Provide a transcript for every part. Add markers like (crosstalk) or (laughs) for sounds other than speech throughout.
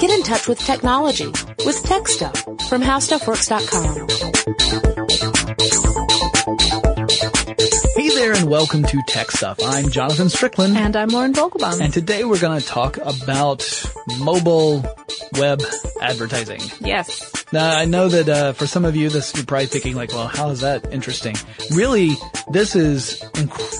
Get in touch with technology with Tech Stuff from HowStuffWorks.com. Hey there and welcome to Tech Stuff. I'm Jonathan Strickland. And I'm Lauren Vogelbaum. And today we're going to talk about mobile web advertising. Yes. Now, I know that uh, for some of you, this you're probably thinking like, well, how is that interesting? Really, this is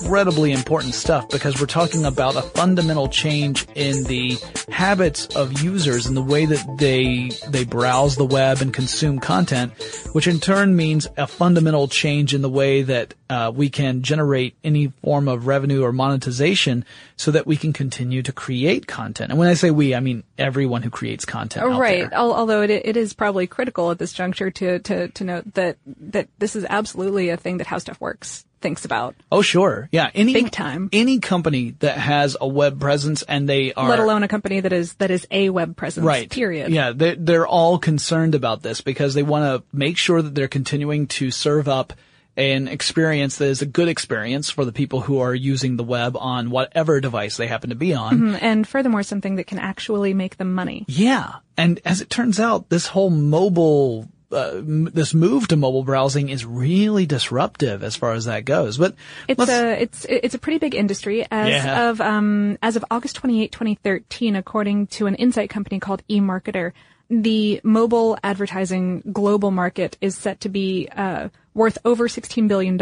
incredibly important stuff because we're talking about a fundamental change in the habits of users and the way that they they browse the web and consume content, which in turn means a fundamental change in the way that uh, we can generate any form of revenue or monetization so that we can continue to create content. And when I say we, I mean everyone who creates content. Oh, right. Although it, it is probably critical at this juncture to, to, to note that, that this is absolutely a thing that How Stuff Works thinks about. Oh, sure. Yeah. Any, Big time. Any company that has a web presence and they are. Let alone a company that is, that is a web presence. Right. Period. Yeah. They're, they're all concerned about this because they want to make sure that they're continuing to serve up an experience that is a good experience for the people who are using the web on whatever device they happen to be on. Mm-hmm. And furthermore, something that can actually make them money. Yeah. And as it turns out, this whole mobile uh, this move to mobile browsing is really disruptive as far as that goes. But it's a it's it's a pretty big industry as yeah. of um as of August 28, 2013, according to an insight company called eMarketer. The mobile advertising global market is set to be uh, worth over $16 billion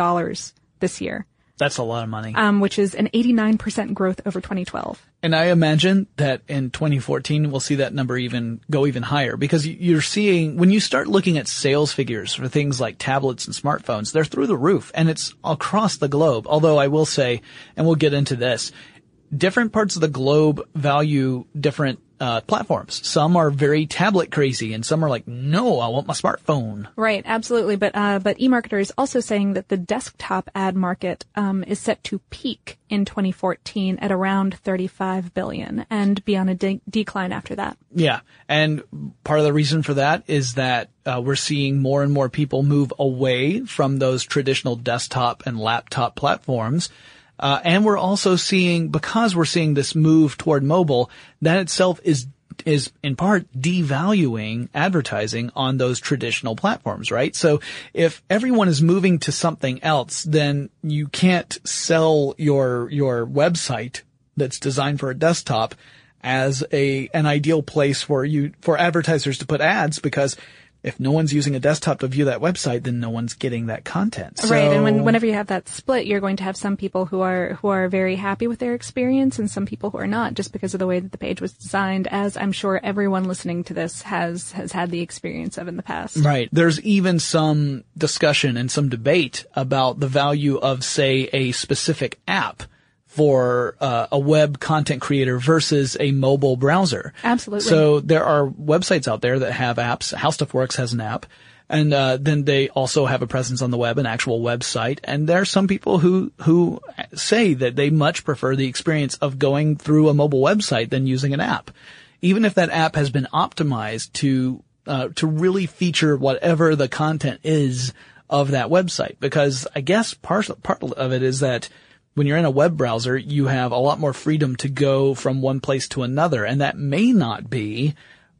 this year. That's a lot of money. Um, which is an 89% growth over 2012. And I imagine that in 2014 we'll see that number even go even higher because you're seeing when you start looking at sales figures for things like tablets and smartphones, they're through the roof and it's across the globe. Although I will say, and we'll get into this, different parts of the globe value different uh, platforms. Some are very tablet crazy, and some are like, "No, I want my smartphone." Right, absolutely. But uh, but eMarketer is also saying that the desktop ad market um, is set to peak in 2014 at around 35 billion, and be on a de- decline after that. Yeah, and part of the reason for that is that uh, we're seeing more and more people move away from those traditional desktop and laptop platforms. Uh, and we're also seeing, because we're seeing this move toward mobile, that itself is, is in part devaluing advertising on those traditional platforms, right? So if everyone is moving to something else, then you can't sell your, your website that's designed for a desktop as a, an ideal place for you, for advertisers to put ads because if no one's using a desktop to view that website, then no one's getting that content. So, right, and when, whenever you have that split, you're going to have some people who are who are very happy with their experience, and some people who are not, just because of the way that the page was designed. As I'm sure everyone listening to this has has had the experience of in the past. Right. There's even some discussion and some debate about the value of, say, a specific app for uh, a web content creator versus a mobile browser. Absolutely. So there are websites out there that have apps. How Stuff Works has an app. And uh, then they also have a presence on the web, an actual website. And there are some people who who say that they much prefer the experience of going through a mobile website than using an app, even if that app has been optimized to uh, to really feature whatever the content is of that website. Because I guess part part of it is that when you're in a web browser, you have a lot more freedom to go from one place to another, and that may not be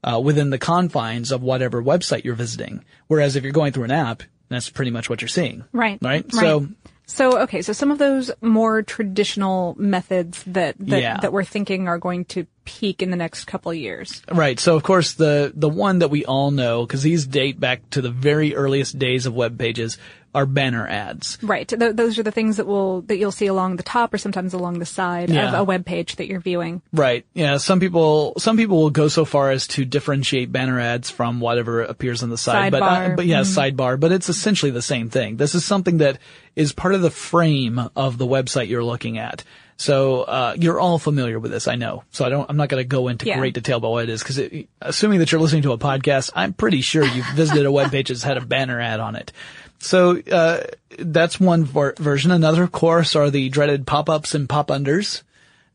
uh, within the confines of whatever website you're visiting. Whereas if you're going through an app, that's pretty much what you're seeing. Right. Right. right. So. So okay, so some of those more traditional methods that that, Yeah. that we're thinking are going to peak in the next couple of years. Right. So of course the the one that we all know because these date back to the very earliest days of web pages are banner ads. Right. Th- those are the things that will that you'll see along the top or sometimes along the side Yeah. of a web page that you're viewing. Right. Yeah. Some people, some people will go so far as to differentiate banner ads from whatever appears on the side. But, uh, Sidebar. but yeah, Mhm. sidebar, but it's essentially the same thing. This is something that is part of the frame of the website you're looking at. So, uh, you're all familiar with this, I know. So I don't, I'm not going to go into Yeah. great detail about what it is because assuming that you're listening to a podcast, I'm pretty sure you've visited a web page that's had a banner ad on it. So, uh, that's one ver- version. Another, of course, are the dreaded pop-ups and pop-unders.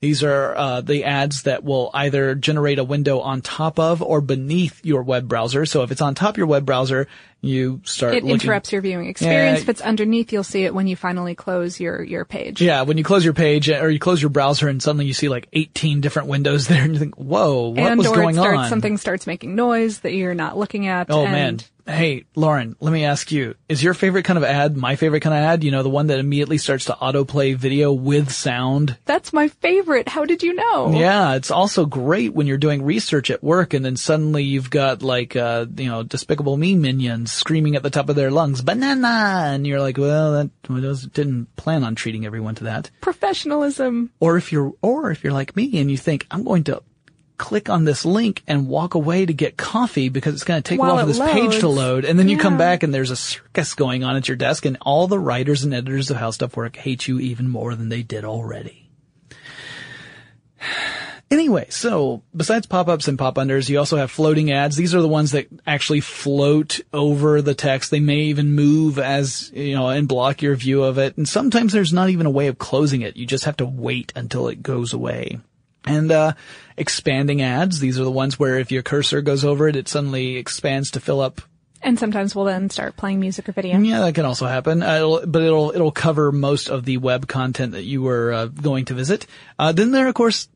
These are uh, the ads that will either generate a window on top of or beneath your web browser. So if it's on top of your web browser, you start It looking. interrupts your viewing experience. Yeah. If it's underneath, you'll see it when you finally close your, your page. Yeah, when you close your page or you close your browser and suddenly you see like 18 different windows (laughs) there and you think, whoa, what and was or going starts, on? something starts making noise that you're not looking at. Oh and man. Hey, Lauren, let me ask you, is your favorite kind of ad my favorite kind of ad? You know, the one that immediately starts to autoplay video with sound? That's my favorite. How did you know? Yeah, it's also great when you're doing research at work and then suddenly you've got like, uh, you know, Despicable Me minions screaming at the top of their lungs, banana! And you're like, well, that was, didn't plan on treating everyone to that. Professionalism. Or if you're, or if you're like me and you think, I'm going to click on this link and walk away to get coffee because it's going to take a While for this page to load. And then you come back and there's a circus going on at your desk and all the writers and editors of How Stuff Work hate you even more than they did already. (sighs) Anyway, so besides pop-ups and pop-unders, you also have floating ads. These are the ones that actually float over the text. They may even move as, you know, and block your view of it. And sometimes there's not even a way of closing it. You just have to wait until it goes away. And, uh, expanding ads. These are the ones where if your cursor goes over it, it suddenly expands to fill up And sometimes we'll then start playing music or video. yeah, that can also happen. Uh, it'll, but it'll it'll cover most of the web content that you were uh, going to visit. Uh, then there, are, of course,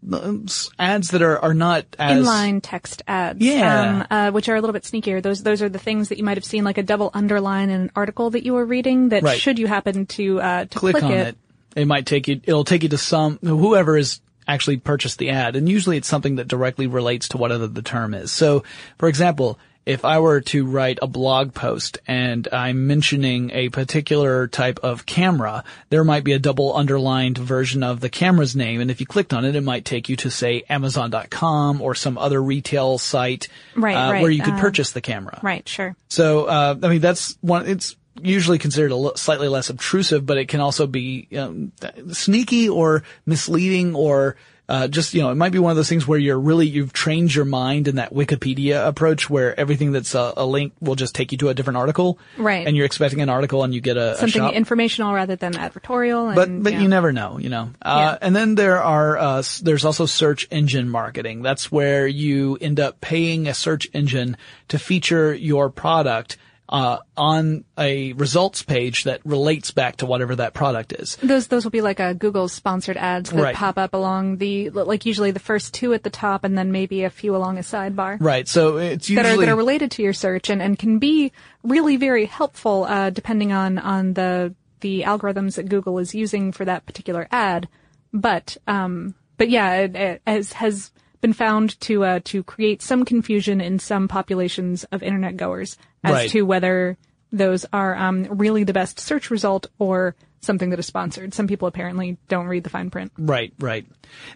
ads that are are not as Inline text ads, Yeah. um, uh, which are a little bit sneakier. Those those are the things that you might have seen, like a double underline in an article that you were reading. That Right. should you happen to uh, to click, click, on it. it, might take you. It'll take you to some whoever is actually purchased the ad, and usually it's something that directly relates to whatever the term is. So, for example. If I were to write a blog post and I'm mentioning a particular type of camera, there might be a double underlined version of the camera's name. And if you clicked on it, it might take you to say Amazon.com or some other retail site Right, uh, right, where you could uh, purchase the camera. Right, sure. So, uh, I mean, that's one, it's usually considered a li- slightly less obtrusive, but it can also be um, sneaky or misleading or, uh, just, you know, it might be one of those things where you're really, you've trained your mind in that Wikipedia approach where everything that's a, a link will just take you to a different article. Right. And you're expecting an article and you get a, a Something shop. informational rather than advertorial. But and, but yeah. you never know, you know. Uh, Yeah. And then there are uh, there's also search engine marketing. That's where you end up paying a search engine to feature your product uh, on a results page that relates back to whatever that product is. Those those will be like a Google sponsored ads that Right. pop up along the like usually the first two at the top and then maybe a few along a sidebar. Right. So it's that usually are that are related to your search and, and can be really very helpful uh, depending on on the the algorithms that Google is using for that particular ad. But um, but yeah, it, it has has been found to uh, to create some confusion in some populations of internet goers as Right. to whether those are um, really the best search result or something that is sponsored. Some people apparently don't read the fine print. Right, right.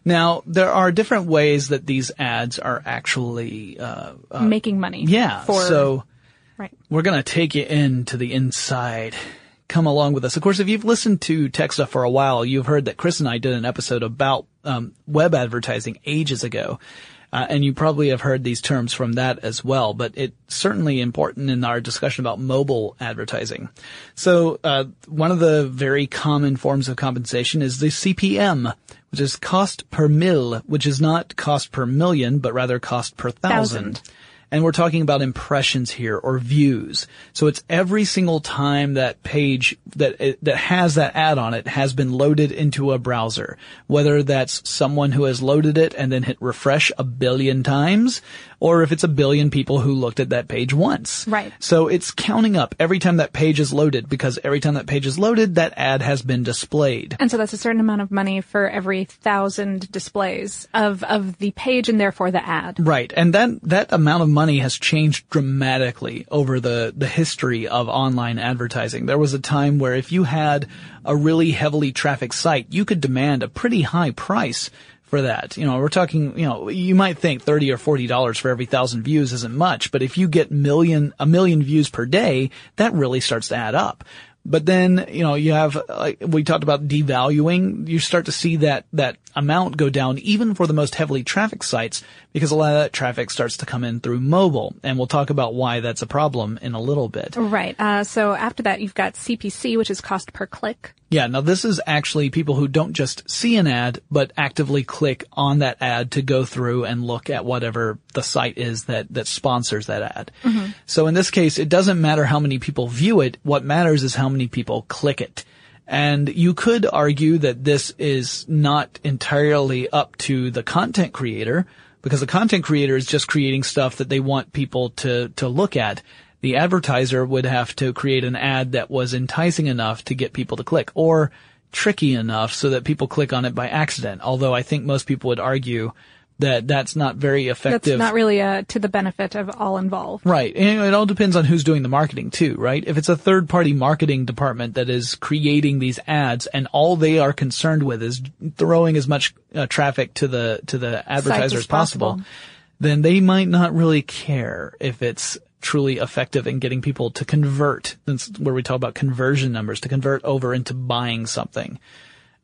Now there are different ways that these ads are actually, uh, uh making money. yeah. For, so right. we're gonna take you into the inside. Come along with us. Of course, if you've listened to Tech Stuff for a while, you've heard that Chris and I did an episode about um, web advertising ages ago. Uh, and you probably have heard these terms from that as well, but it's certainly important in our discussion about mobile advertising. So, uh, one of the very common forms of compensation is the CPM, which is cost per mil, which is not cost per million, but rather cost per thousand. Thousand. And we're talking about impressions here or views. So it's every single time that page that that has that ad on it has been loaded into a browser. Whether that's someone who has loaded it and then hit refresh a billion times or if it's a billion people who looked at that page once. Right. So it's counting up every time that page is loaded because every time that page is loaded, that ad has been displayed. And so that's a certain amount of money for every thousand displays of, of the page and therefore the ad. Right. And that, that amount of money has changed dramatically over the, the history of online advertising. There was a time where if you had a really heavily trafficked site, you could demand a pretty high price for that. You know, we're talking, you know, you might think 30 or 40 dollars for every thousand views isn't much, but if you get million, a million views per day, that really starts to add up. But then, you know, you have, like, we talked about devaluing. You start to see that, that amount go down even for the most heavily trafficked sites because a lot of that traffic starts to come in through mobile. And we'll talk about why that's a problem in a little bit. Right. Uh, so after that, you've got CPC, which is cost per click. Yeah, now this is actually people who don't just see an ad, but actively click on that ad to go through and look at whatever the site is that, that sponsors that ad. So in this case, it doesn't matter how many people view it. What matters is how many people click it. And you could argue that this is not entirely up to the content creator because the content creator is just creating stuff that they want people to, to look at. The advertiser would have to create an ad that was enticing enough to get people to click or tricky enough so that people click on it by accident. Although I think most people would argue that that's not very effective. That's not really uh, to the benefit of all involved. Right. And it all depends on who's doing the marketing too, right? If it's a third party marketing department that is creating these ads and all they are concerned with is throwing as much uh, traffic to the, to the advertiser as possible, possible. then they might not really care if it's truly effective in getting people to convert. That's where we talk about conversion numbers, to convert over into buying something.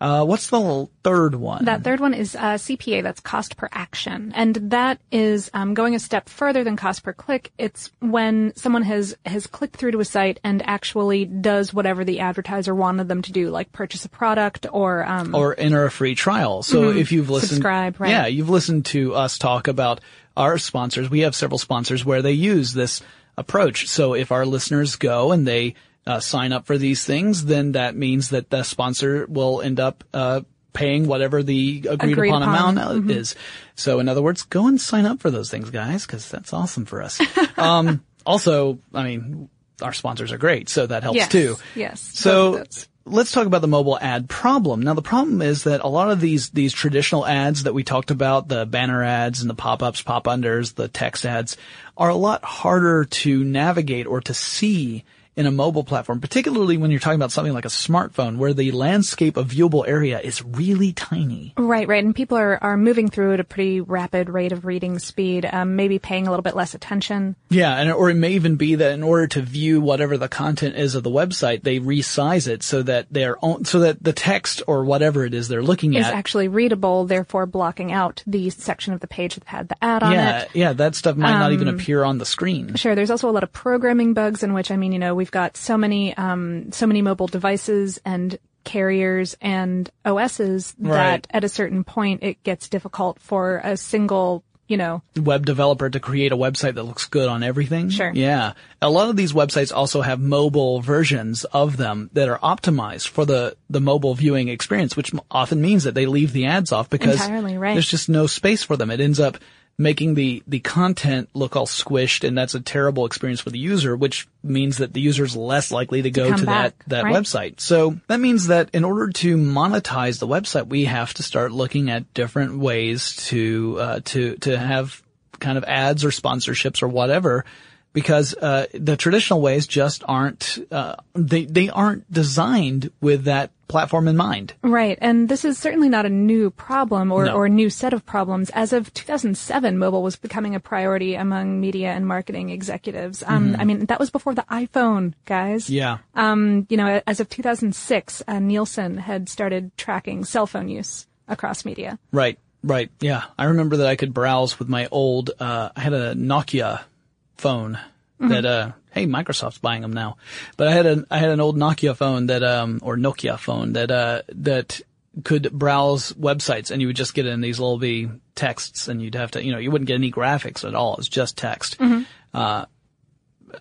Uh, what's the third one? That third one is uh, CPA, that's cost per action. And that is um, going a step further than cost per click. It's when someone has, has clicked through to a site and actually does whatever the advertiser wanted them to do, like purchase a product or, um, or enter a free trial. So if you've listened, Subscribe, right. yeah, you've listened to us talk about our sponsors. We have several sponsors where they use this approach. So if our listeners go and they uh, sign up for these things, then that means that the sponsor will end up uh, paying whatever the agreed, Agreed upon, upon. amount uh, is. So in other words, go and sign up for those things, guys, because that's awesome for us. (laughs) um, also, I mean, our sponsors are great, so that helps yes, too. Yes. So both of those. let's talk about the mobile ad problem. Now the problem is that a lot of these, these traditional ads that we talked about, the banner ads and the pop-ups, pop-unders, the text ads, are a lot harder to navigate or to see in a mobile platform, particularly when you're talking about something like a smartphone where the landscape of viewable area is really tiny. Right, right. And people are, are moving through at a pretty rapid rate of reading speed, um, maybe paying a little bit less attention. Yeah, and or it may even be that in order to view whatever the content is of the website, they resize it so that they're on, so that the text or whatever it is they're looking Is at is actually readable, therefore blocking out the section of the page that had the ad on yeah, it. yeah, Yeah. that stuff might not Um, even appear on the screen. Sure. There's also a lot of programming bugs in which, I mean, you know, we've got so many, um, so many mobile devices and carriers and OSs that Right. at a certain point it gets difficult for a single, you know, Web developer to create a website that looks good on everything. Sure. Yeah. A lot of these websites also have mobile versions of them that are optimized for the, the mobile viewing experience, which often means that they leave the ads off because Entirely, right. there's just no space for them. It ends up making the, the content look all squished and that's a terrible experience for the user, which means that the user's less likely to go come to back, that, that right? website. So that means that in order to monetize the website, we have to start looking at different ways to, uh, to, to have kind of ads or sponsorships or whatever because uh, the traditional ways just aren't uh, they they aren't designed with that platform in mind. Right, and this is certainly not a new problem or, No. or a new set of problems. As of 2007, mobile was becoming a priority among media and marketing executives. Um, I mean, that was before the iPhone, guys. Mm-hmm. Yeah. Um, you know, as of 2006, uh, Nielsen had started tracking cell phone use across media. Right. Right. Yeah. I remember that I could browse with my old uh I had a Nokia phone that uh hey Microsoft's buying them now. But I had a I had an old Nokia phone that um or Nokia phone that uh that could browse websites and you would just get in these little b texts and you'd have to you know you wouldn't get any graphics at all it's just text. Uh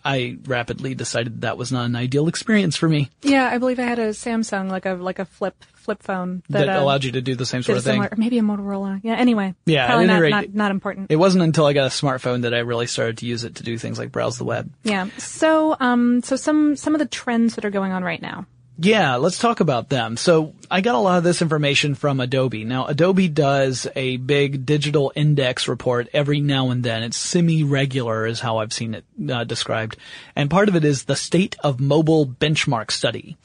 I rapidly decided that was not an ideal experience for me Yeah, I believe I had a Samsung, like a like a flip flip phone that, that, allowed you to do the same sort of thing. or maybe a Motorola. Yeah. Anyway. Yeah, at Probably any not, rate, not not important. It wasn't until I got a smartphone that I really started to use it to do things like browse the web. Yeah. So, um, so some some of the trends that are going on right now. Yeah, let's talk about them. So I got a lot of this information from Adobe. Now Adobe does a big digital index report every now and then. It's semi-regular is how I've seen it uh, described. And part of it is the state of mobile benchmark study.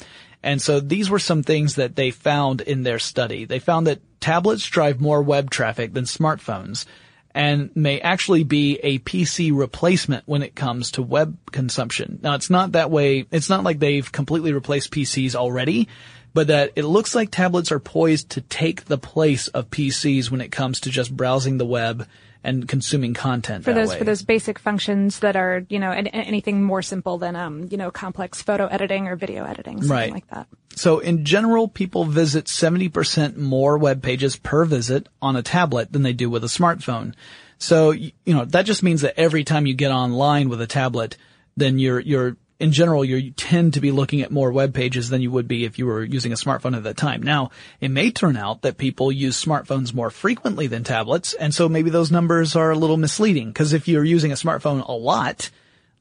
And so these were some things that they found in their study. They found that tablets drive more web traffic than smartphones and may actually be a PC replacement when it comes to web consumption. Now it's not that way. It's not like they've completely replaced PCs already, but that it looks like tablets are poised to take the place of PCs when it comes to just browsing the web and consuming content for that those way. for those basic functions that are you know an, anything more simple than um you know complex photo editing or video editing something Right. like that. So in general, people visit 70% more web pages per visit on a tablet than they do with a smartphone. So, you know, that just means that every time you get online with a tablet, then you're, you're, in general, you're, tend to be looking at more web pages than you would be if you were using a smartphone at that time. Now, it may turn out that people use smartphones more frequently than tablets, and so maybe those numbers are a little misleading, because if you're using a smartphone a lot,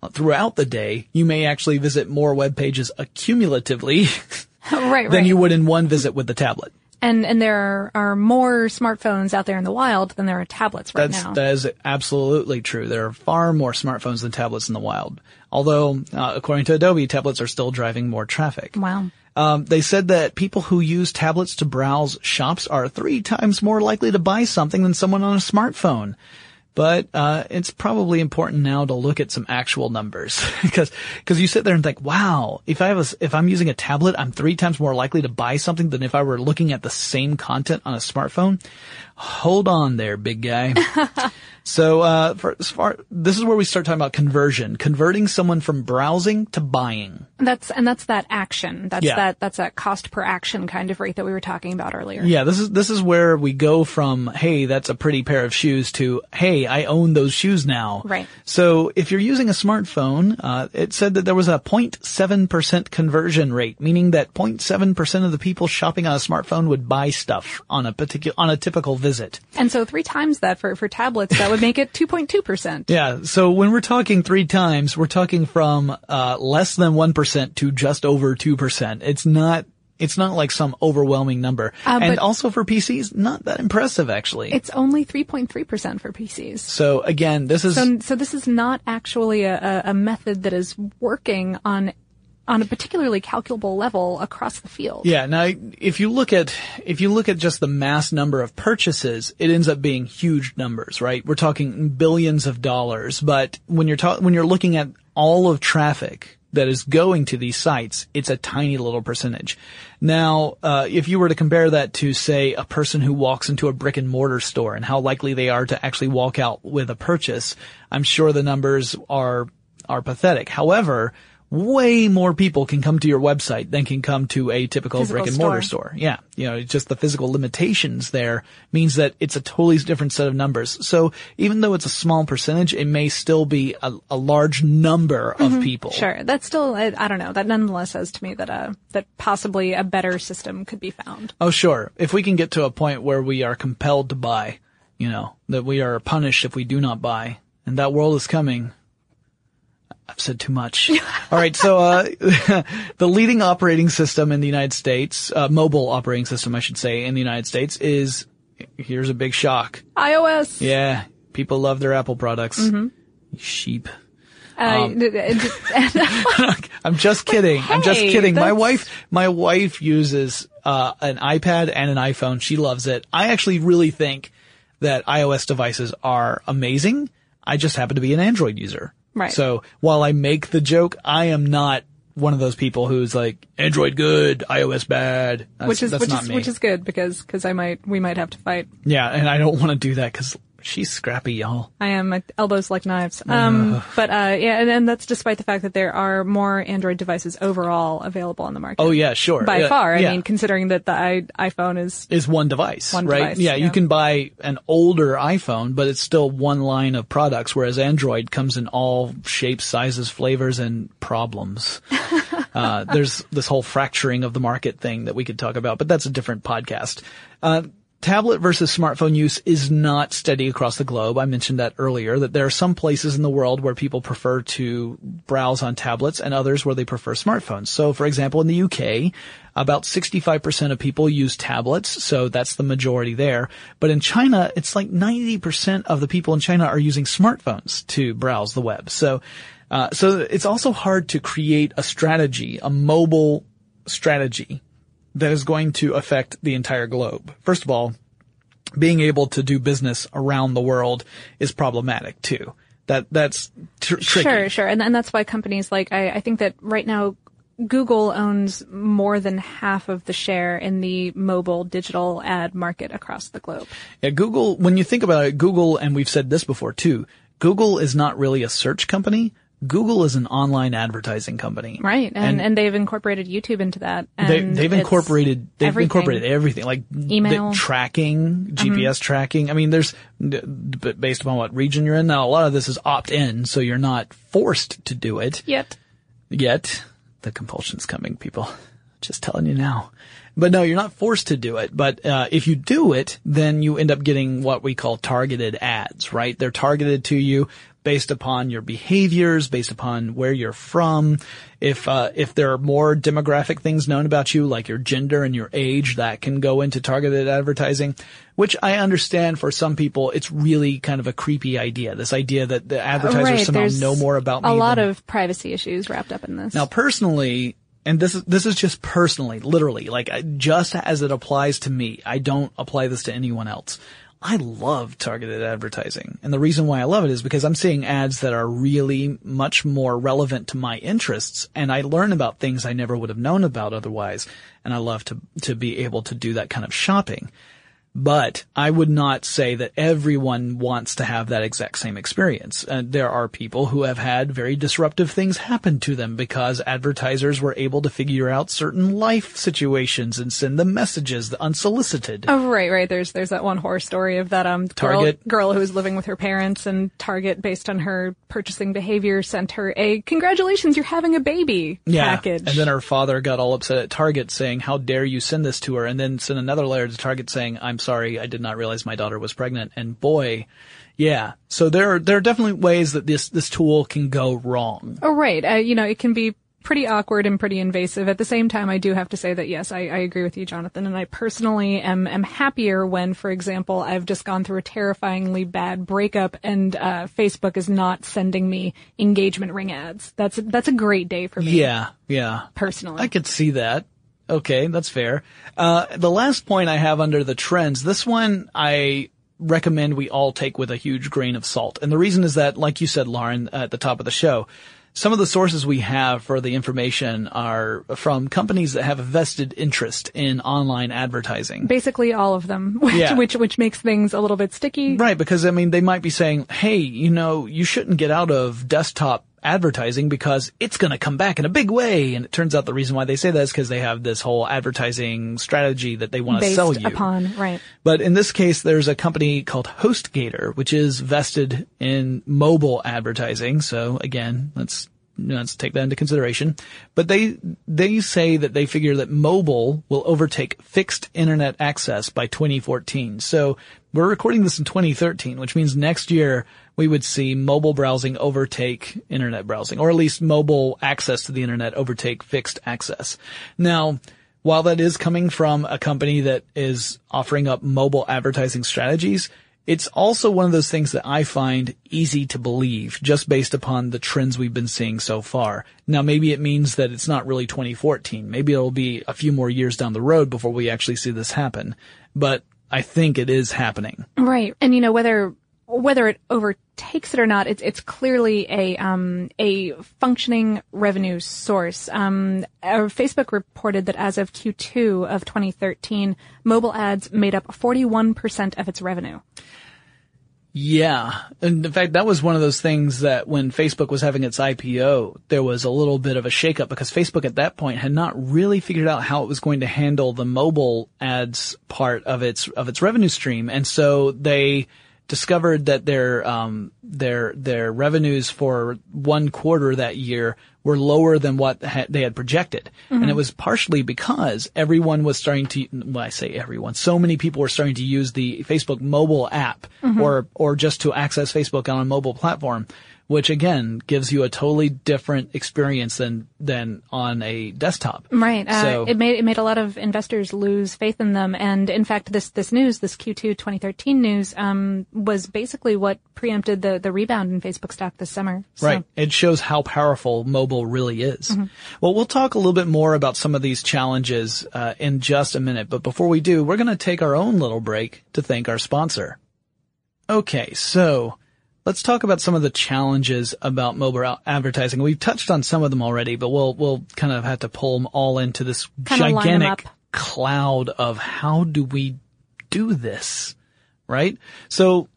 uh, throughout the day, you may actually visit more web pages accumulatively (laughs) (laughs) right, than you would in one visit with the tablet. and and there are, are more smartphones out there in the wild than there are tablets right That's now. that is absolutely true. There are far more smartphones than tablets in the wild. Although, uh, according to Adobe, tablets are still driving more traffic. wow. Um, they said that people who use tablets to browse shops are three times more likely to buy something than someone on a smartphone. But uh, it's probably important now to look at some actual numbers (laughs) because because you sit there and think, wow, if I have a, if I'm using a tablet, I'm three times more likely to buy something than if I were looking at the same content on a smartphone. Hold on there, big guy. (laughs) So, uh, for, as far, this is where we start talking about conversion, converting someone from browsing to buying. That's and that's that action. That's Yeah. that that's that cost per action kind of rate that we were talking about earlier. Yeah, this is, this is where we go from, hey, that's a pretty pair of shoes to, hey, I own those shoes now. Right. So if you're using a smartphone, uh, it said that there was a 0.7% conversion rate, meaning that 0.7% of the people shopping on a smartphone would buy stuff on a particular, on a typical visit. And so three times that for for tablets, that would make it 2.2 percent. (laughs) Yeah. So when we're talking three times, we're talking from uh, less than one percent to just over two percent. It's not. It's not like some overwhelming number. Uh, and also for PCs, not that impressive actually. It's only 3.3 percent for PCs. so again, this is So, so this is not actually a, a method that is working on on a particularly calculable level across the field. Yeah. Now, if you look at if you look at just the mass number of purchases, it ends up being huge numbers, right? We're talking billions of dollars. But when you're ta- when you're looking at all of traffic that is going to these sites, it's a tiny little percentage. Now, uh, if you were to compare that to, say, a person who walks into a brick and mortar store and how likely they are to actually walk out with a purchase, I'm sure the numbers are are pathetic. However, way more people can come to your website than can come to a typical Physical brick and mortar store. store. Yeah. You know, it's just the physical limitations there means that it's a totally different set of numbers. So even though it's a small percentage, it may still be a, a large number of people. Mm-hmm. Sure, that's still I, I don't know. That nonetheless says to me that uh that possibly a better system could be found. Oh, sure. If we can get to a point where we are compelled to buy, you know, that we are punished if we do not buy, and that world is coming. I've said too much. (laughs) All right, so uh, (laughs) the leading operating system in the United States, uh, mobile operating system, I should say, in the United States is. Here's a big shock. iOS. Yeah, people love their Apple products. Mm-hmm. Sheep. Uh, Um, (laughs) I'm just kidding. I'm just hey, kidding. My wife, my wife uses uh, an iPad and an iPhone. She loves it. I actually really think that iOS devices are amazing. I just happen to be an Android user. Right. So while I make the joke, I am not one of those people who's like Android good, iOS bad. That's, which is which not is me. which is good because because I might we might have to fight. yeah, and I don't want to do that because she's scrappy, y'all. I am my elbows like knives. Um, but uh, yeah, and, and that's despite the fact that there are more Android devices overall available on the market. Oh yeah, sure. by Yeah, far. I yeah. mean, considering that the I, iPhone is is one device, One right? device, yeah, you yeah. can buy an older iPhone, but it's still one line of products, whereas Android comes in all shapes, sizes, flavors, and problems. (laughs) uh, there's this whole fracturing of the market thing that we could talk about, but that's a different podcast. Uh, tablet versus smartphone use is not steady across the globe. I mentioned that earlier, that there are some places in the world where people prefer to browse on tablets and others where they prefer smartphones. So for example, in the UK, about 65% of people use tablets, so that's the majority there. But in China, it's like 90% of the people in China are using smartphones to browse the web. So, uh, so it's also hard to create a strategy, a mobile strategy that is going to affect the entire globe. First of all, being able to do business around the world is problematic too. That that's tr- tricky. Sure, sure, and and that's why companies like I, I think that right now Google owns more than half of the share in the mobile digital ad market across the globe. Yeah, Google, when you think about it, Google, and we've said this before too, Google is not really a search company. Google is an online advertising company. Right. And, and, they've incorporated YouTube into that. they, they've incorporated, they've everything. incorporated everything, like Email. the tracking, GPS tracking. I mean, there's, but based upon what region you're in. Now, a lot of this is opt in, so you're not forced to do it Yet. yet. The compulsion's coming, people. Just telling you now. But no, you're not forced to do it. But uh, if you do it, then you end up getting what we call targeted ads, right? They're targeted to you based upon your behaviors, based upon where you're from. If uh, if there are more demographic things known about you, like your gender and your age, that can go into targeted advertising. Which I understand for some people, it's really kind of a creepy idea. This idea that the advertisers right. somehow know more about me. A lot than- of privacy issues wrapped up in this. now, personally, and this is this is just personally, literally, like just as it applies to me. I don't apply this to anyone else. I love targeted advertising, and the reason why I love it is because I'm seeing ads that are really much more relevant to my interests, and I learn about things I never would have known about otherwise. And I love to to be able to do that kind of shopping. But I would not say that everyone wants to have that exact same experience. Uh, there are people who have had very disruptive things happen to them because advertisers were able to figure out certain life situations and send them messages unsolicited. Oh, right, right. There's there's that one horror story of that um girl, Target. girl who was living with her parents, and Target, based on her purchasing behavior, sent her a "Congratulations, you're having a baby" package. And then her father got all upset at Target saying, how dare you send this to her? And then sent another letter to Target saying, I'm sorry, I did not realize my daughter was pregnant. And boy, yeah. So there are, there are definitely ways that this, this tool can go wrong. oh, right. Uh, you know, it can be pretty awkward and pretty invasive. At the same time, I do have to say that yes, I, I agree with you, Jonathan, and I personally am am happier when, for example, I've just gone through a terrifyingly bad breakup and uh, Facebook is not sending me engagement ring ads. That's that's a great day for me. Yeah. Yeah. personally. I could see that. Okay, that's fair. Uh, the last point I have under the trends, this one I recommend we all take with a huge grain of salt. And the reason is that, like you said, Lauren, at the top of the show, some of the sources we have for the information are from companies that have a vested interest in online advertising. Basically, all of them, (laughs) which, Yeah. which which makes things a little bit sticky. Right, because I mean, they might be saying, hey, you know, you shouldn't get out of desktop advertising because it's going to come back in a big way. And it turns out the reason why they say that is because they have this whole advertising strategy that they want to sell you. upon right. But in this case, there's a company called HostGator, which is vested in mobile advertising. So again, let's let's take that into consideration. But they they say that they figure that mobile will overtake fixed internet access by 2014. So we're recording this in 2013, which means next year we would see mobile browsing overtake internet browsing, or at least mobile access to the internet overtake fixed access. Now, while that is coming from a company that is offering up mobile advertising strategies, it's also one of those things that I find easy to believe just based upon the trends we've been seeing so far. Now maybe it means that it's not really 2014. Maybe it'll be a few more years down the road before we actually see this happen. But I think it is happening. Right. And you know, whether whether it overtakes it or not, it's it's clearly a um a functioning revenue source. Um, uh, Facebook reported that as of Q2 of 2013, mobile ads made up 41% of its revenue. Yeah. And in fact, that was one of those things that when Facebook was having its IPO, there was a little bit of a shakeup because Facebook at that point had not really figured out how it was going to handle the mobile ads part of its, of its revenue stream. And so they discovered that their, um, their, their revenues for one quarter that year were lower than what ha- they had projected. And it was partially because everyone was starting to, well, I say everyone, so many people were starting to use the Facebook mobile app or, or just to access Facebook on a mobile platform, which again gives you a totally different experience than, than on a desktop. Right. Uh, So- it made it made a lot of investors lose faith in them, and in fact, this this news, this Q2 2013 news, um, was basically what preempted the the rebound in Facebook stock this summer. So- Right. It shows how powerful mobile really is. Well, we'll talk a little bit more about some of these challenges uh, in just a minute, but before we do, we're going to take our own little break to thank our sponsor. Okay, so let's talk about some of the challenges about mobile advertising. We've touched on some of them already, but we'll we'll kind of have to pull them all into this 'em gigantic cloud of how do we do this, right? So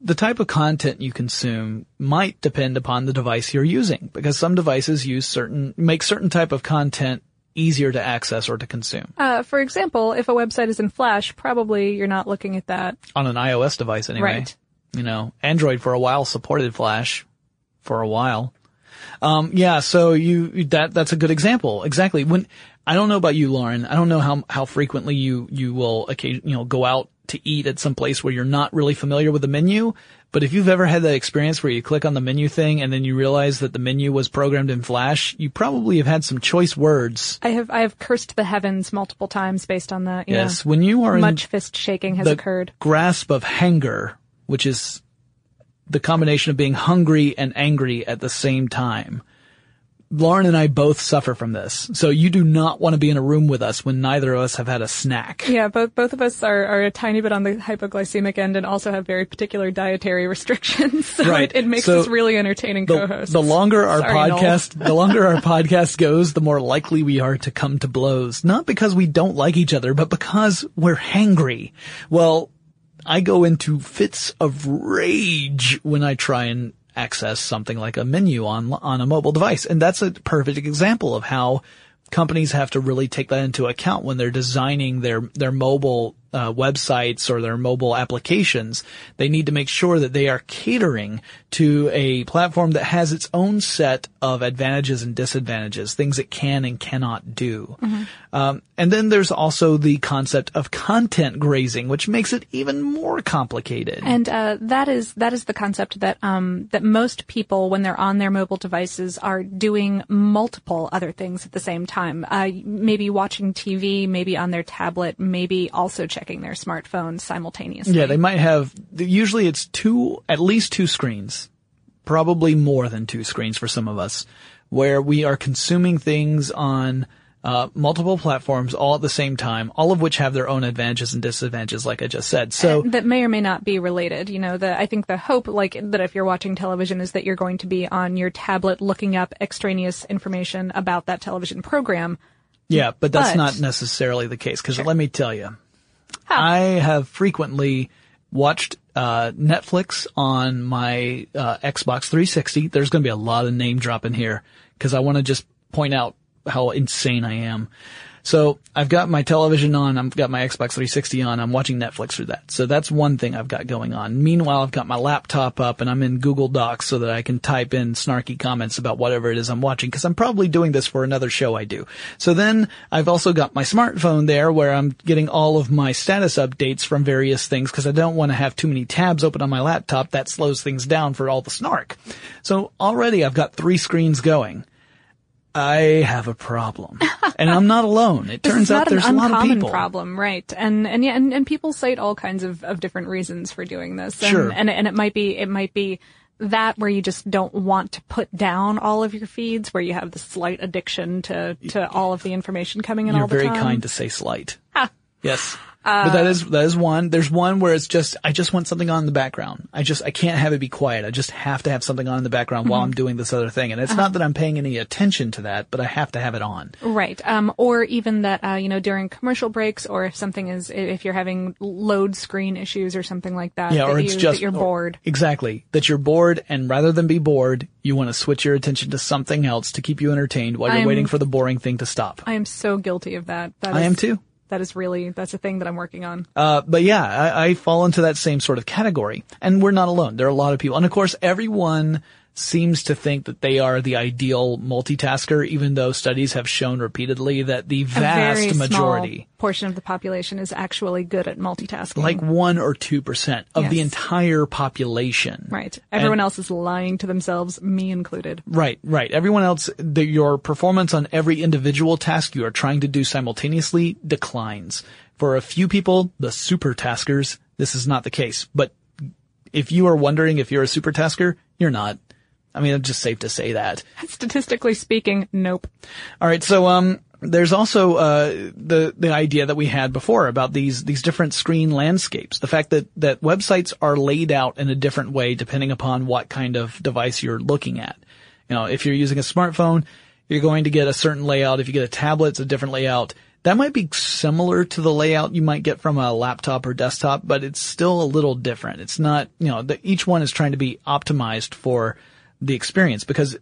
the type of content you consume might depend upon the device you're using because some devices use certain make certain type of content easier to access or to consume. Uh, for example, if a website is in Flash, probably you're not looking at that. on an iOS device anyway. Right. You know, Android for a while supported Flash for a while. Um, yeah, so you, that, that's a good example. Exactly. When, I don't know about you, Lauren. I don't know how, how frequently you, you will occasion, you know, go out to eat at some place where you're not really familiar with the menu. But if you've ever had that experience where you click on the menu thing and then you realize that the menu was programmed in Flash, you probably have had some choice words. I have I have cursed the heavens multiple times based on that. Yes. When you are in Much fist shaking has occurred. grasp of hanger, which is the combination of being hungry and angry at the same time. Lauren and I both suffer from this. So you do not want to be in a room with us when neither of us have had a snack. Yeah, both both of us are, are a tiny bit on the hypoglycemic end and also have very particular dietary restrictions. (laughs) So Right. it, it makes So us really entertaining The, co-hosts. the longer our Sorry, podcast, the longer our podcast goes, the more likely we are to come to blows. Not because we don't like each other, but because we're hangry. Well, I go into fits of rage when I try and access something like a menu on, on a mobile device. And that's a perfect example of how companies have to really take that into account when they're designing their, their mobile uh, websites or their mobile applications. They need to make sure that they are catering to a platform that has its own set of advantages and disadvantages, things it can and cannot do. Um, and then there's also the concept of content grazing, which makes it even more complicated. And uh, that is that is the concept that um, that most people, when they're on their mobile devices, are doing multiple other things at the same time. Uh, maybe watching TV, maybe on their tablet, maybe also checking their smartphones simultaneously. Yeah, they might have, usually it's two, at least two screens. Probably more than two screens for some of us, where we are consuming things on uh, multiple platforms all at the same time, all of which have their own advantages and disadvantages, like I just said. So, that may or may not be related. You know, the I think the hope, like that, if you're watching television, is that you're going to be on your tablet looking up extraneous information about that television program. yeah, but that's But- not necessarily the case, because let me tell you, I have frequently watched uh, Netflix on my uh, Xbox 360. There's going to be a lot of name dropping here because I want to just point out how insane I am. So I've got my television on, I've got my Xbox 360 on, I'm watching Netflix through that. So that's one thing I've got going on. Meanwhile, I've got my laptop up and I'm in Google Docs so that I can type in snarky comments about whatever it is I'm watching because I'm probably doing this for another show I do. So then I've also got my smartphone there where I'm getting all of my status updates from various things because I don't want to have too many tabs open on my laptop. That slows things down for all the snark. So already I've got three screens going. I have a problem. and I'm not alone. It (laughs) turns out there's a lot of uncommon people. problem, right? And and yeah, and, and people cite all kinds of, of different reasons for doing this. And, Sure. And and it might be it might be that where you just don't want to put down all of your feeds, where you have the slight addiction to to all of the information coming in You're all the very time. kind to say slight. Yes. but that is, that is one. There's one where it's just, I just want something on in the background. I just, I can't have it be quiet. I just have to have something on in the background while I'm doing this other thing. And it's not that I'm paying any attention to that, but I have to have it on. Right. Um, or even that, uh, you know, during commercial breaks or if something is, if you're having load screen issues or something like that, Yeah, that, or it's you, just that you're or- bored. Exactly. That you're bored, and rather than be bored, you want to switch your attention to something else to keep you entertained while you're I'm- waiting for the boring thing to stop. I am so guilty of that. That I is- am too. That is really, that's a thing that I'm working on. Uh, but yeah, I, I fall into that same sort of category. And we're not alone. There are a lot of people. And of course, everyone seems to think that they are the ideal multitasker, even though studies have shown repeatedly that the vast majority, portion of the population is actually good at multitasking. like one or two percent of the entire population. right. Everyone And- else is lying to themselves, me included. Right, right. Everyone else, the, your performance on every individual task you are trying to do simultaneously declines. For a few people, the super taskers, this is not the case. But if you are wondering if you're a super tasker, you're not. I mean, it's just safe to say that. Statistically speaking, nope. All right, so um, there's also uh, the the idea that we had before about these these different screen landscapes. The fact that that websites are laid out in a different way depending upon what kind of device you're looking at. You know, if you're using a smartphone, you're going to get a certain layout. If you get a tablet, it's a different layout. That might be similar to the layout you might get from a laptop or desktop, but it's still a little different. It's not, you know, the, each one is trying to be optimized for the experience because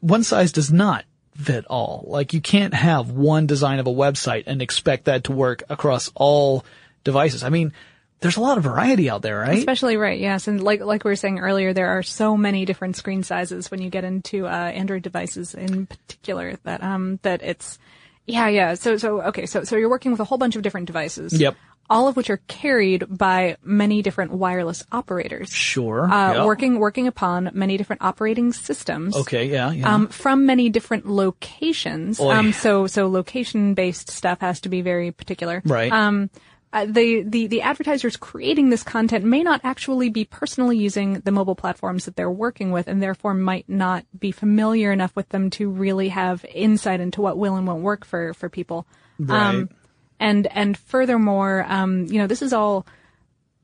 one size does not fit all. Like you can't have one design of a website and expect that to work across all devices. I mean, there's a lot of variety out there, right? Especially right, yes. And like like we were saying earlier, there are so many different screen sizes when you get into uh, Android devices in particular that um that it's yeah, yeah. So so okay, so so you're working with a whole bunch of different devices. Yep. All of which are carried by many different wireless operators. Sure. Uh, Yep. working working upon many different operating systems. Okay, yeah, yeah. Um, from many different locations. Oy. Um, so so location based stuff has to be very particular. right. Um, uh, the, the, the advertisers creating this content may not actually be personally using the mobile platforms that they're working with and therefore might not be familiar enough with them to really have insight into what will and won't work for, for people. Right. Um, and, and furthermore, um, you know, this is all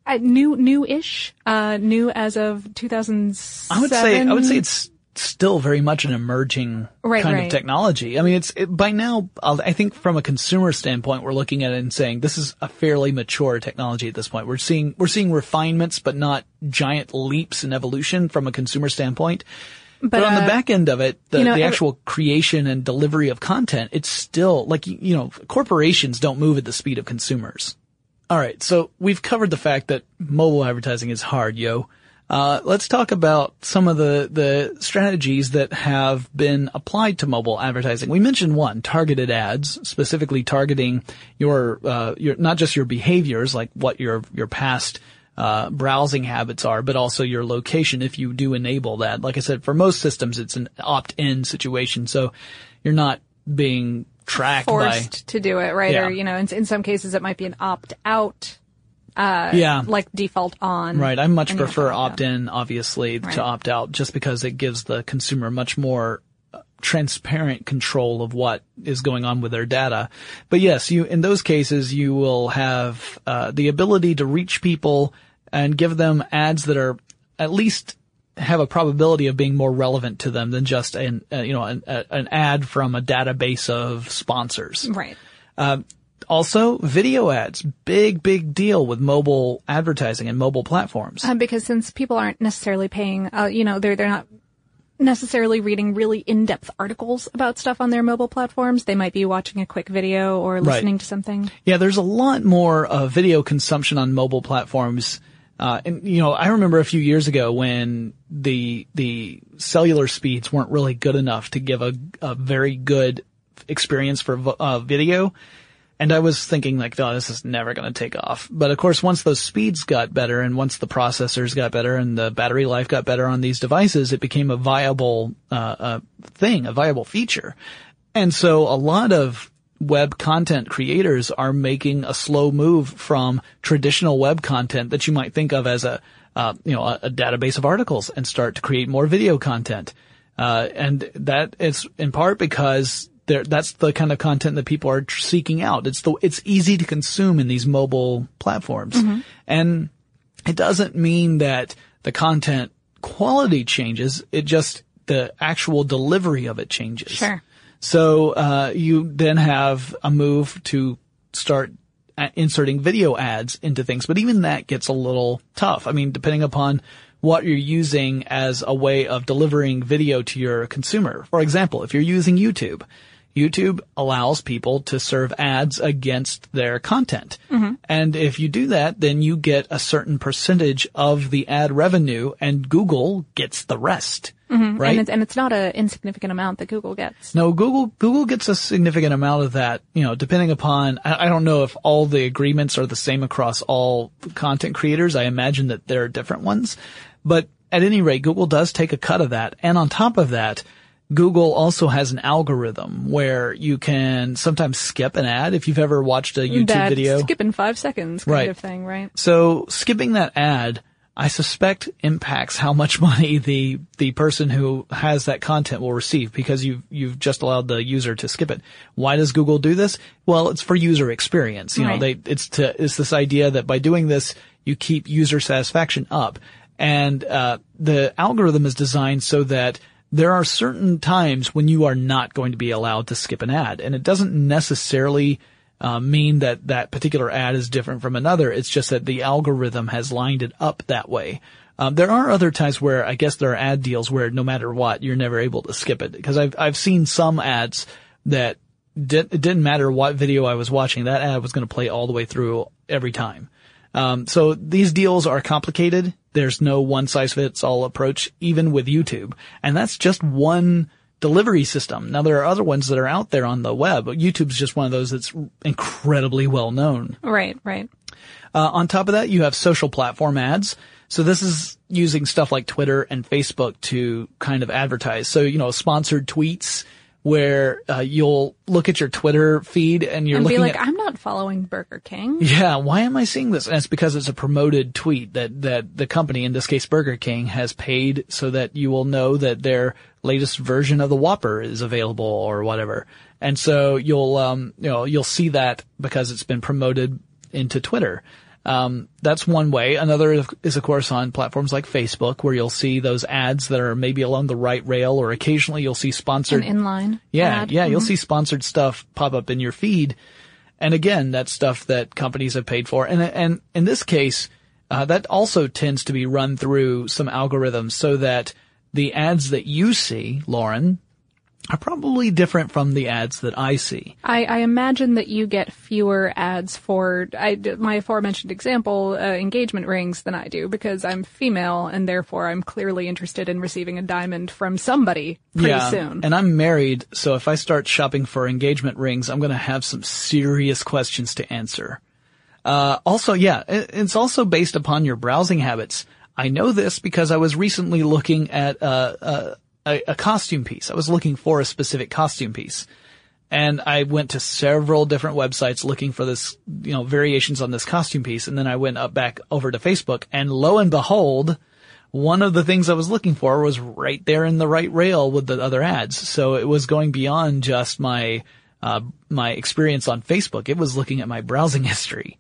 uh, new, new-ish, uh, new as of 2007. I would say I would say it's still very much an emerging Right, kind right. of technology. I mean, it's it, by now. I think from a consumer standpoint, we're looking at it and saying this is a fairly mature technology at this point. We're seeing we're seeing refinements, but not giant leaps in evolution from a consumer standpoint. But, on the uh, back end of it, the, you know, the every- actual creation and delivery of content, it's still like you you know, corporations don't move at the speed of consumers. All right, so we've covered the fact that mobile advertising is hard, yo. Uh, let's talk about some of the, the strategies that have been applied to mobile advertising. We mentioned one, targeted ads, specifically targeting your, uh, your, not just your behaviors, like what your, your past, uh, browsing habits are, but also your location if you do enable that. Like I said, for most systems, it's an opt-in situation, so you're not being tracked by, forced to do it, right? Yeah. Or, you know, in, in some cases it might be an opt-out, Uh, yeah. like default on. Right. I much prefer have to opt out. opt-in, obviously, Right. to opt out, just because it gives the consumer much more transparent control of what is going on with their data. But yes, you in those cases you will have uh, the ability to reach people and give them ads that are at least have a probability of being more relevant to them than just an uh, you know an, a, an ad from a database of sponsors. Right. Also, video ads, big big deal with mobile advertising and mobile platforms. Um, because since people aren't necessarily paying, uh, you know, they're they're not necessarily reading really in-depth articles about stuff on their mobile platforms. They might be watching a quick video or listening to something. Yeah, there's a lot more uh, video consumption on mobile platforms. Uh, and you know, I remember a few years ago when the the cellular speeds weren't really good enough to give a, a very good experience for uh, video. And I was thinking like, oh, this is never going to take off. But of course, once those speeds got better and once the processors got better and the battery life got better on these devices, it became a viable, uh, uh, thing, a viable feature. And so a lot of web content creators are making a slow move from traditional web content that you might think of as a, uh, you know, a, a database of articles and start to create more video content. Uh, and that is in part because there, that's the kind of content that people are seeking out. It's the, it's easy to consume in these mobile platforms. And it doesn't mean that the content quality changes. It just, the actual delivery of it changes. Sure. So uh, you then have a move to start a- inserting video ads into things, but even that gets a little tough. I mean, depending upon what you're using as a way of delivering video to your consumer. For example, if you're using YouTube, YouTube allows people to serve ads against their content. Mm-hmm. And if you do that, then you get a certain percentage of the ad revenue and Google gets the rest. Mm-hmm. Right? And it's, and it's not an insignificant amount that Google gets. No, Google Google gets a significant amount of that. You know, depending upon I, I don't know if all the agreements are the same across all content creators. I imagine that there are different ones, but at any rate, Google does take a cut of that. And on top of that, Google also has an algorithm where you can sometimes skip an ad if you've ever watched a YouTube that video. skip in five seconds kind Right. of thing, right? So skipping that ad I suspect impacts how much (laughs) money the the person who has that content will receive because you've you've just allowed the user to skip it. Why does Google do this? Well, it's for user experience. You Right. know, they it's to it's this idea that by doing this you keep user satisfaction up, and uh, the algorithm is designed so that there are certain times when you are not going to be allowed to skip an ad, and it doesn't necessarily uh, mean that that particular ad is different from another. It's just that the algorithm has lined it up that way. Um, there are other times where I guess there are ad deals where no matter what, you're never able to skip it because I've I've seen some ads that it didn't matter what video I was watching, that ad was going to play all the way through every time. Um, so these deals are complicated. There's no one size fits all approach, even with YouTube. And that's just one delivery system. Now there are other ones that are out there on the web. YouTube's just one of those that's incredibly well known. Right, right. Uh, on top of that, you have social platform ads. So this is using stuff like Twitter and Facebook to kind of advertise. So, you know, sponsored tweets where uh, you'll look at your Twitter feed and you're And be like, at I'm not following Burger King. yeah, why am I seeing this? And it's because it's a promoted tweet that, that the company, in this case Burger King, has paid so that you will know that their latest version of the Whopper is available or whatever. And so you'll, um, you know, you'll see that because it's been promoted into Twitter. Um, that's one way. Another is, of course, on platforms like Facebook, where you'll see those ads that are maybe along the right rail, or occasionally you'll see sponsored An inline. yeah, ad. yeah, you'll Mhm. see sponsored stuff pop up in your feed. And again, that's stuff that companies have paid for. And, and in this case, uh, that also tends to be run through some algorithms so that the ads that you see, Lauren, are probably different from the ads that I see. I, I imagine that you get fewer ads for I, my aforementioned example, uh, engagement rings than I do because I'm female and therefore I'm clearly interested in receiving a diamond from somebody pretty soon. And I'm married, so if I start shopping for engagement rings, I'm going to have some serious questions to answer. Uh, also, yeah, it- it's also based upon your browsing habits. I know this because I was recently looking at uh, uh, a, a costume piece. I was looking for a specific costume piece. And I went to several different websites looking for this, you know, variations on this costume piece. And then I went up back over to Facebook and lo and behold, one of the things I was looking for was right there in the right rail with the other ads. So it was going beyond just my, uh, my experience on Facebook. It was looking at my browsing (laughs) history.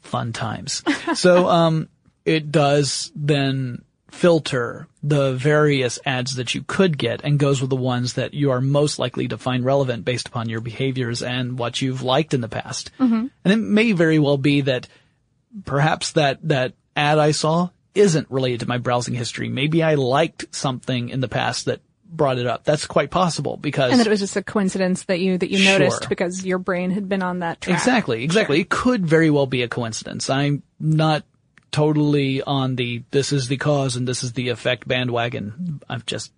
Fun times. so, um, it does then filter the various ads that you could get and goes with the ones that you are most likely to find relevant based upon your behaviors and what you've liked in the past. Mm-hmm. And it may very well be that perhaps that, that ad I saw isn't related to my browsing history. Maybe I liked something in the past that brought it up. That's quite possible because and that it was just a coincidence that you that you noticed Sure. because your brain had been on that track. Exactly, exactly. It could very well be a coincidence. I'm not totally on the this is the cause and this is the effect bandwagon. I'm just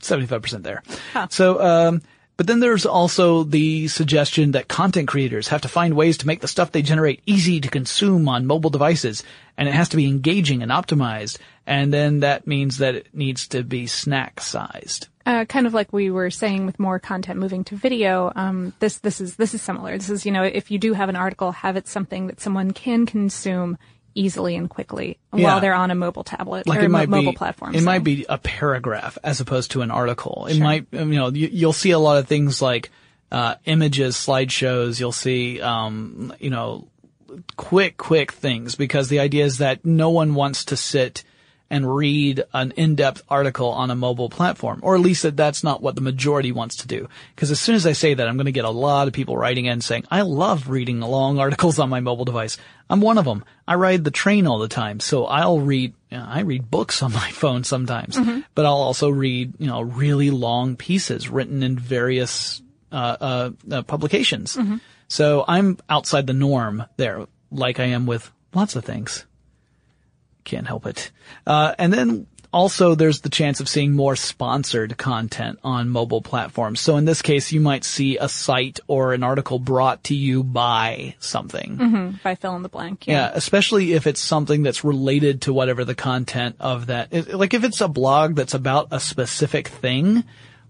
75% there. So, um, but then there's also the suggestion that content creators have to find ways to make the stuff they generate easy to consume on mobile devices, and it has to be engaging and optimized, and then that means that it needs to be snack sized. uh, kind of like we were saying with more content moving to video, um, this this is this is similar. This is you know if you do have an article, have it something that someone can consume easily and quickly Yeah. while they're on a mobile tablet like or it might mo- mobile be, platform. It so. might be a paragraph as opposed to an article. It might, you know, you, you'll see a lot of things like, uh, images, slideshows. You'll see, um, you know, quick, quick things because the idea is that no one wants to sit and read an in-depth article on a mobile platform, or at least that that's not what the majority wants to do. Because as soon as I say that, I'm going to get a lot of people writing in saying, I love reading long (laughs) articles on my mobile device. I'm one of them. I ride the train all the time, so I'll read, you know, I read books (laughs) on my phone sometimes, but I'll also read, you know, really long pieces written in various, uh, uh, uh publications. So I'm outside the norm there, like I am with lots of things. Can't help it. Uh, and then also there's the chance of seeing more sponsored content on mobile platforms. So in this case, you might see a site or an article brought to you by something. by fill in the blank. Yeah, especially if it's something that's related to whatever the content of that, Like if it's a blog that's about a specific thing,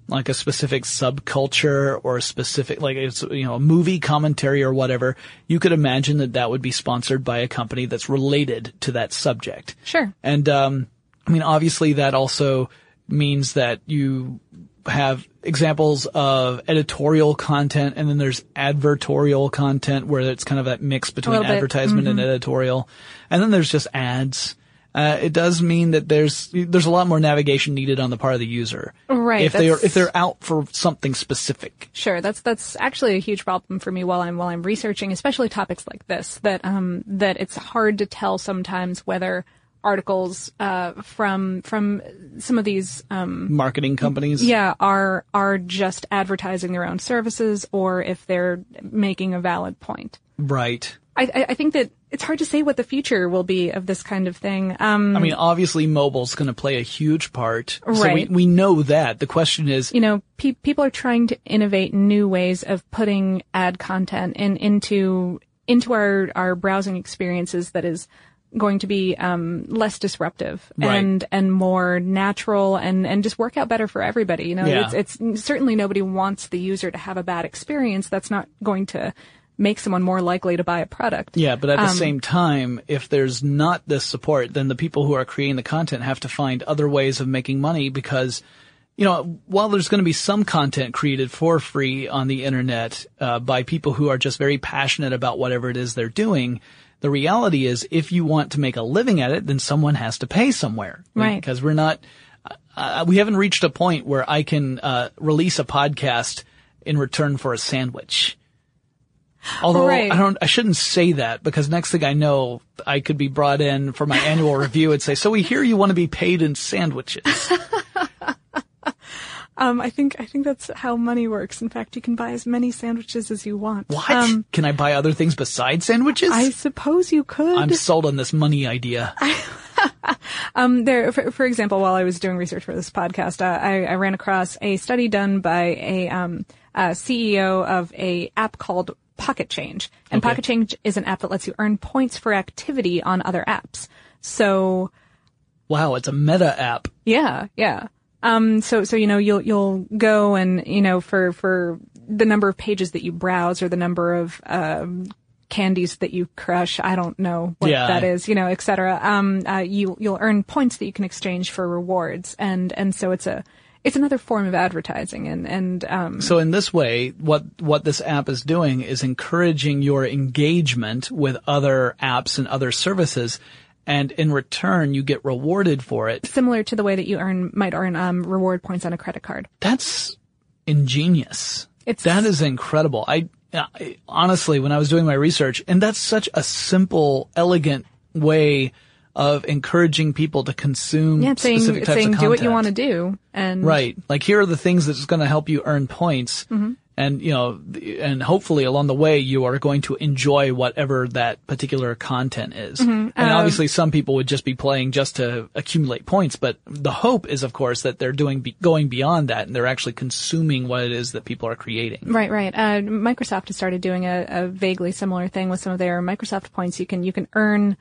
like a specific subculture or a specific, like it's, you know, a movie commentary or whatever, you could imagine that that would be sponsored by a company that's related to that subject. Sure. And, um, I mean, obviously that also means that you have examples of editorial content and then there's advertorial content where it's kind of that mix between advertisement and editorial. And then there's just ads. Uh, it does mean that there's there's a lot more navigation needed on the part of the user. Right, If they are if they're out for something specific. Sure, that's that's actually a huge problem for me while I'm while I'm researching, especially topics like this. That um that it's hard to tell sometimes whether articles uh from from some of these um Marketing companies. yeah are are just advertising their own services or if they're making a valid point. Right. I I, think that it's hard to say what the future will be of this kind of thing. Um I mean, obviously mobile's going to play a huge part. So we, Right. we know that. The question is, you know, pe- people are trying to innovate new ways of putting ad content in, into into our our browsing experiences that is going to be um, less disruptive Right. and and more natural and and just work out better for everybody. You know, Yeah. it's it's certainly nobody wants the user to have a bad experience. That's not going to make someone more likely to buy a product. Yeah, but at the Um, same time, if there's not this support, then the people who are creating the content have to find other ways of making money because, you know, while there's going to be some content created for free on the internet uh, by people who are just very passionate about whatever it is they're doing, the reality is if you want to make a living at it, then someone has to pay somewhere. Right. Because we're not, uh, we haven't reached a point where I can uh, release a podcast in return for a sandwich. Although Right. I don't, I shouldn't say that because next thing I know, I could be brought in for my annual (laughs) review and say, "So we hear you want to be paid in sandwiches." (laughs) Um, I think I think that's how money works. In fact, you can buy as many sandwiches as you want. What? Um, Can I buy other things besides sandwiches? I suppose you could. I'm sold on this money idea. (laughs) Um, there, for, for example, while I was doing research for this podcast, uh, I, I ran across a study done by a, um, a CEO of a app called Pocket Change, and Okay. Pocket Change is an app that lets you earn points for activity on other apps. So, Wow, it's a meta app. yeah, yeah. Um, so, so, you know, you'll, you'll go and, you know, for, for the number of pages that you browse or the number of, um, candies that you crush, I don't know what Yeah. that is, you know, et cetera. Um, uh, you, you'll earn points that you can exchange for rewards. And, and so it's a, it's another form of advertising and, and, um, So in this way, what what this app is doing is encouraging your engagement with other apps and other services, and in return, you get rewarded for it. similar to the way that you earn, might earn, um, reward points on a credit card. That's ingenious. It's- that is incredible. I, I honestly, when I was doing my research, and that's such a simple, elegant way of encouraging people to consume Yeah, saying, specific types saying of do what you want to do. And Right. Like here are the things that's going to help you earn points. Mm-hmm. And, you know, and hopefully along the way you are going to enjoy whatever that particular content is. Mm-hmm. And Um, obviously some people would just be playing just to accumulate points, but the hope is of course that they're doing, be- going beyond that and they're actually consuming what it is that people are creating. Right, right. Uh, Microsoft has started doing a, a vaguely similar thing with some of their Microsoft points. You can you can earn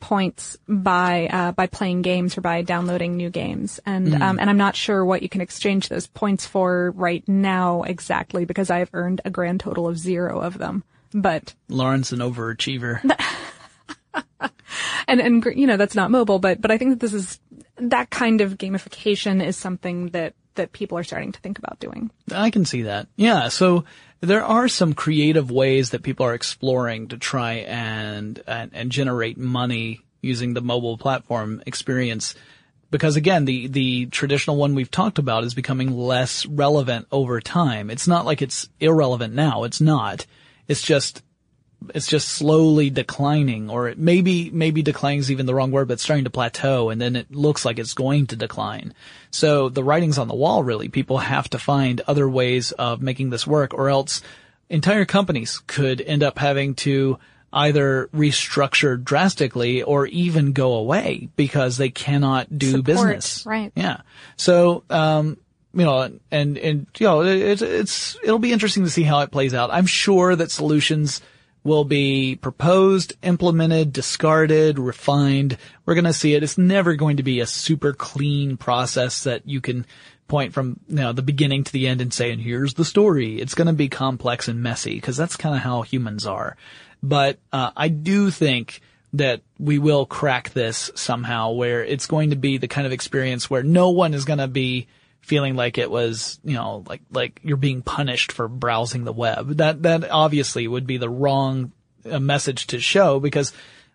points by uh, by playing games or by downloading new games, and um, and I'm not sure what you can exchange those points for right now exactly because I've earned a grand total of zero of them. But Lauren's an overachiever. (laughs) and and you know that's not mobile, but but I think that this is that kind of gamification is something that that people are starting to think about doing. I can see that. Yeah. So there are some creative ways that people are exploring to try and, and, and generate money using the mobile platform experience. Because again, the, the traditional one we've talked about is becoming less relevant over time. It's not like it's irrelevant now. It's not. It's just it's just slowly declining or it maybe maybe declining is even the wrong word but it's starting to plateau and then it looks like it's going to decline so the writing's on the wall really people have to find other ways of making this work or else entire companies could end up having to either restructure drastically or even go away because they cannot do Support, business right. yeah so um you know, and, and, you know, it's, it's, it'll be interesting to see how it plays out. I'm sure that solutions will be proposed, implemented, discarded, refined. We're going to see it. It's never going to be a super clean process that you can point from, you know, the beginning to the end and say, and here's the story. It's going to be complex and messy because that's kind of how humans are. But, uh, I do think that we will crack this somehow where it's going to be the kind of experience where no one is going to be feeling like it was, you know, like, like you're being punished for browsing the web. That, that obviously would be the wrong uh, message to show because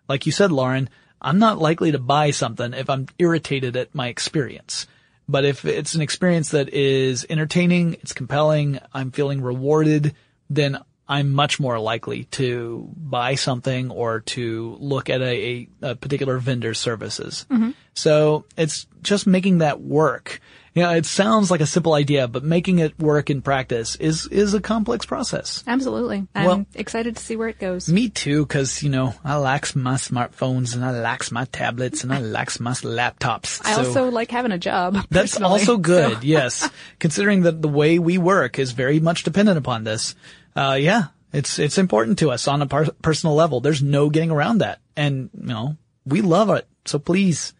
like you said, Lauren, I'm not likely to buy something if I'm irritated at my experience. But if it's an experience that is entertaining, it's compelling, I'm feeling rewarded, then I'm much more likely to buy something or to look at a, a, particular vendor's services. Mm-hmm. So it's just making that work. You know, it sounds like a simple idea, but making it work in practice is, is a complex process. Absolutely. I'm well, excited to see where it goes. Me too, cause, you know, I likes my smartphones and I likes my tablets and I likes my laptops. I so also like having a job. (laughs) That's also good, so. (laughs) yes. Considering that the way we work is very much dependent upon this. Uh, yeah, it's, it's important to us on a par- personal level. There's no getting around that. And, you know, we love it. So please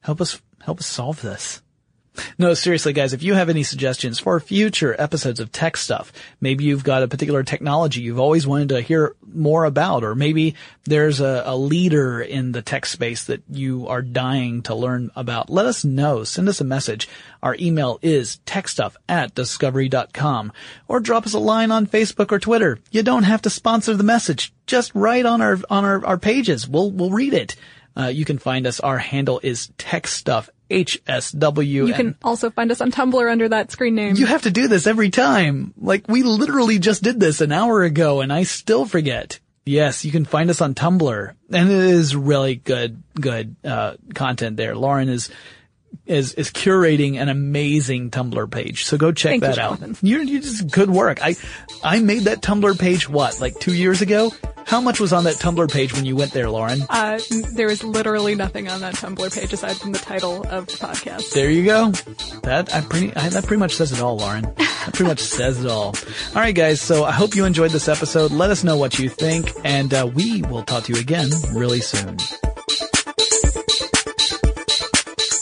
help us, help us solve this. No, seriously, guys, if you have any suggestions for future episodes of tech stuff, maybe you've got a particular technology you've always wanted to hear more about, or maybe there's a, a, leader in the tech space that you are dying to learn about, let us know. Send us a message. Our email is techstuff at discovery.com or drop us a line on Facebook or Twitter. You don't have to sponsor the message. Just write on our, on our, our pages. We'll, we'll read it. Uh, you can find us. Our handle is techstuff HSW. You can also find us on Tumblr under that screen name. You have to do this every time. Like we literally just did this an hour ago and I still forget. Yes, you can find us on Tumblr and it is really good, good, uh, content there. Lauren is, is, is curating an amazing Tumblr page. So go check Thank that you, out. You're, you just good work. I, I made that Tumblr page what, like two years ago? How much was on that Tumblr page when you went there, Lauren? Uh, there was literally nothing on that Tumblr page aside from the title of the podcast. There you go. That I pretty I, that pretty much says it all, Lauren. That pretty much says it all. All right, guys. So I hope you enjoyed this episode. Let us know what you think, and uh, we will talk to you again really soon.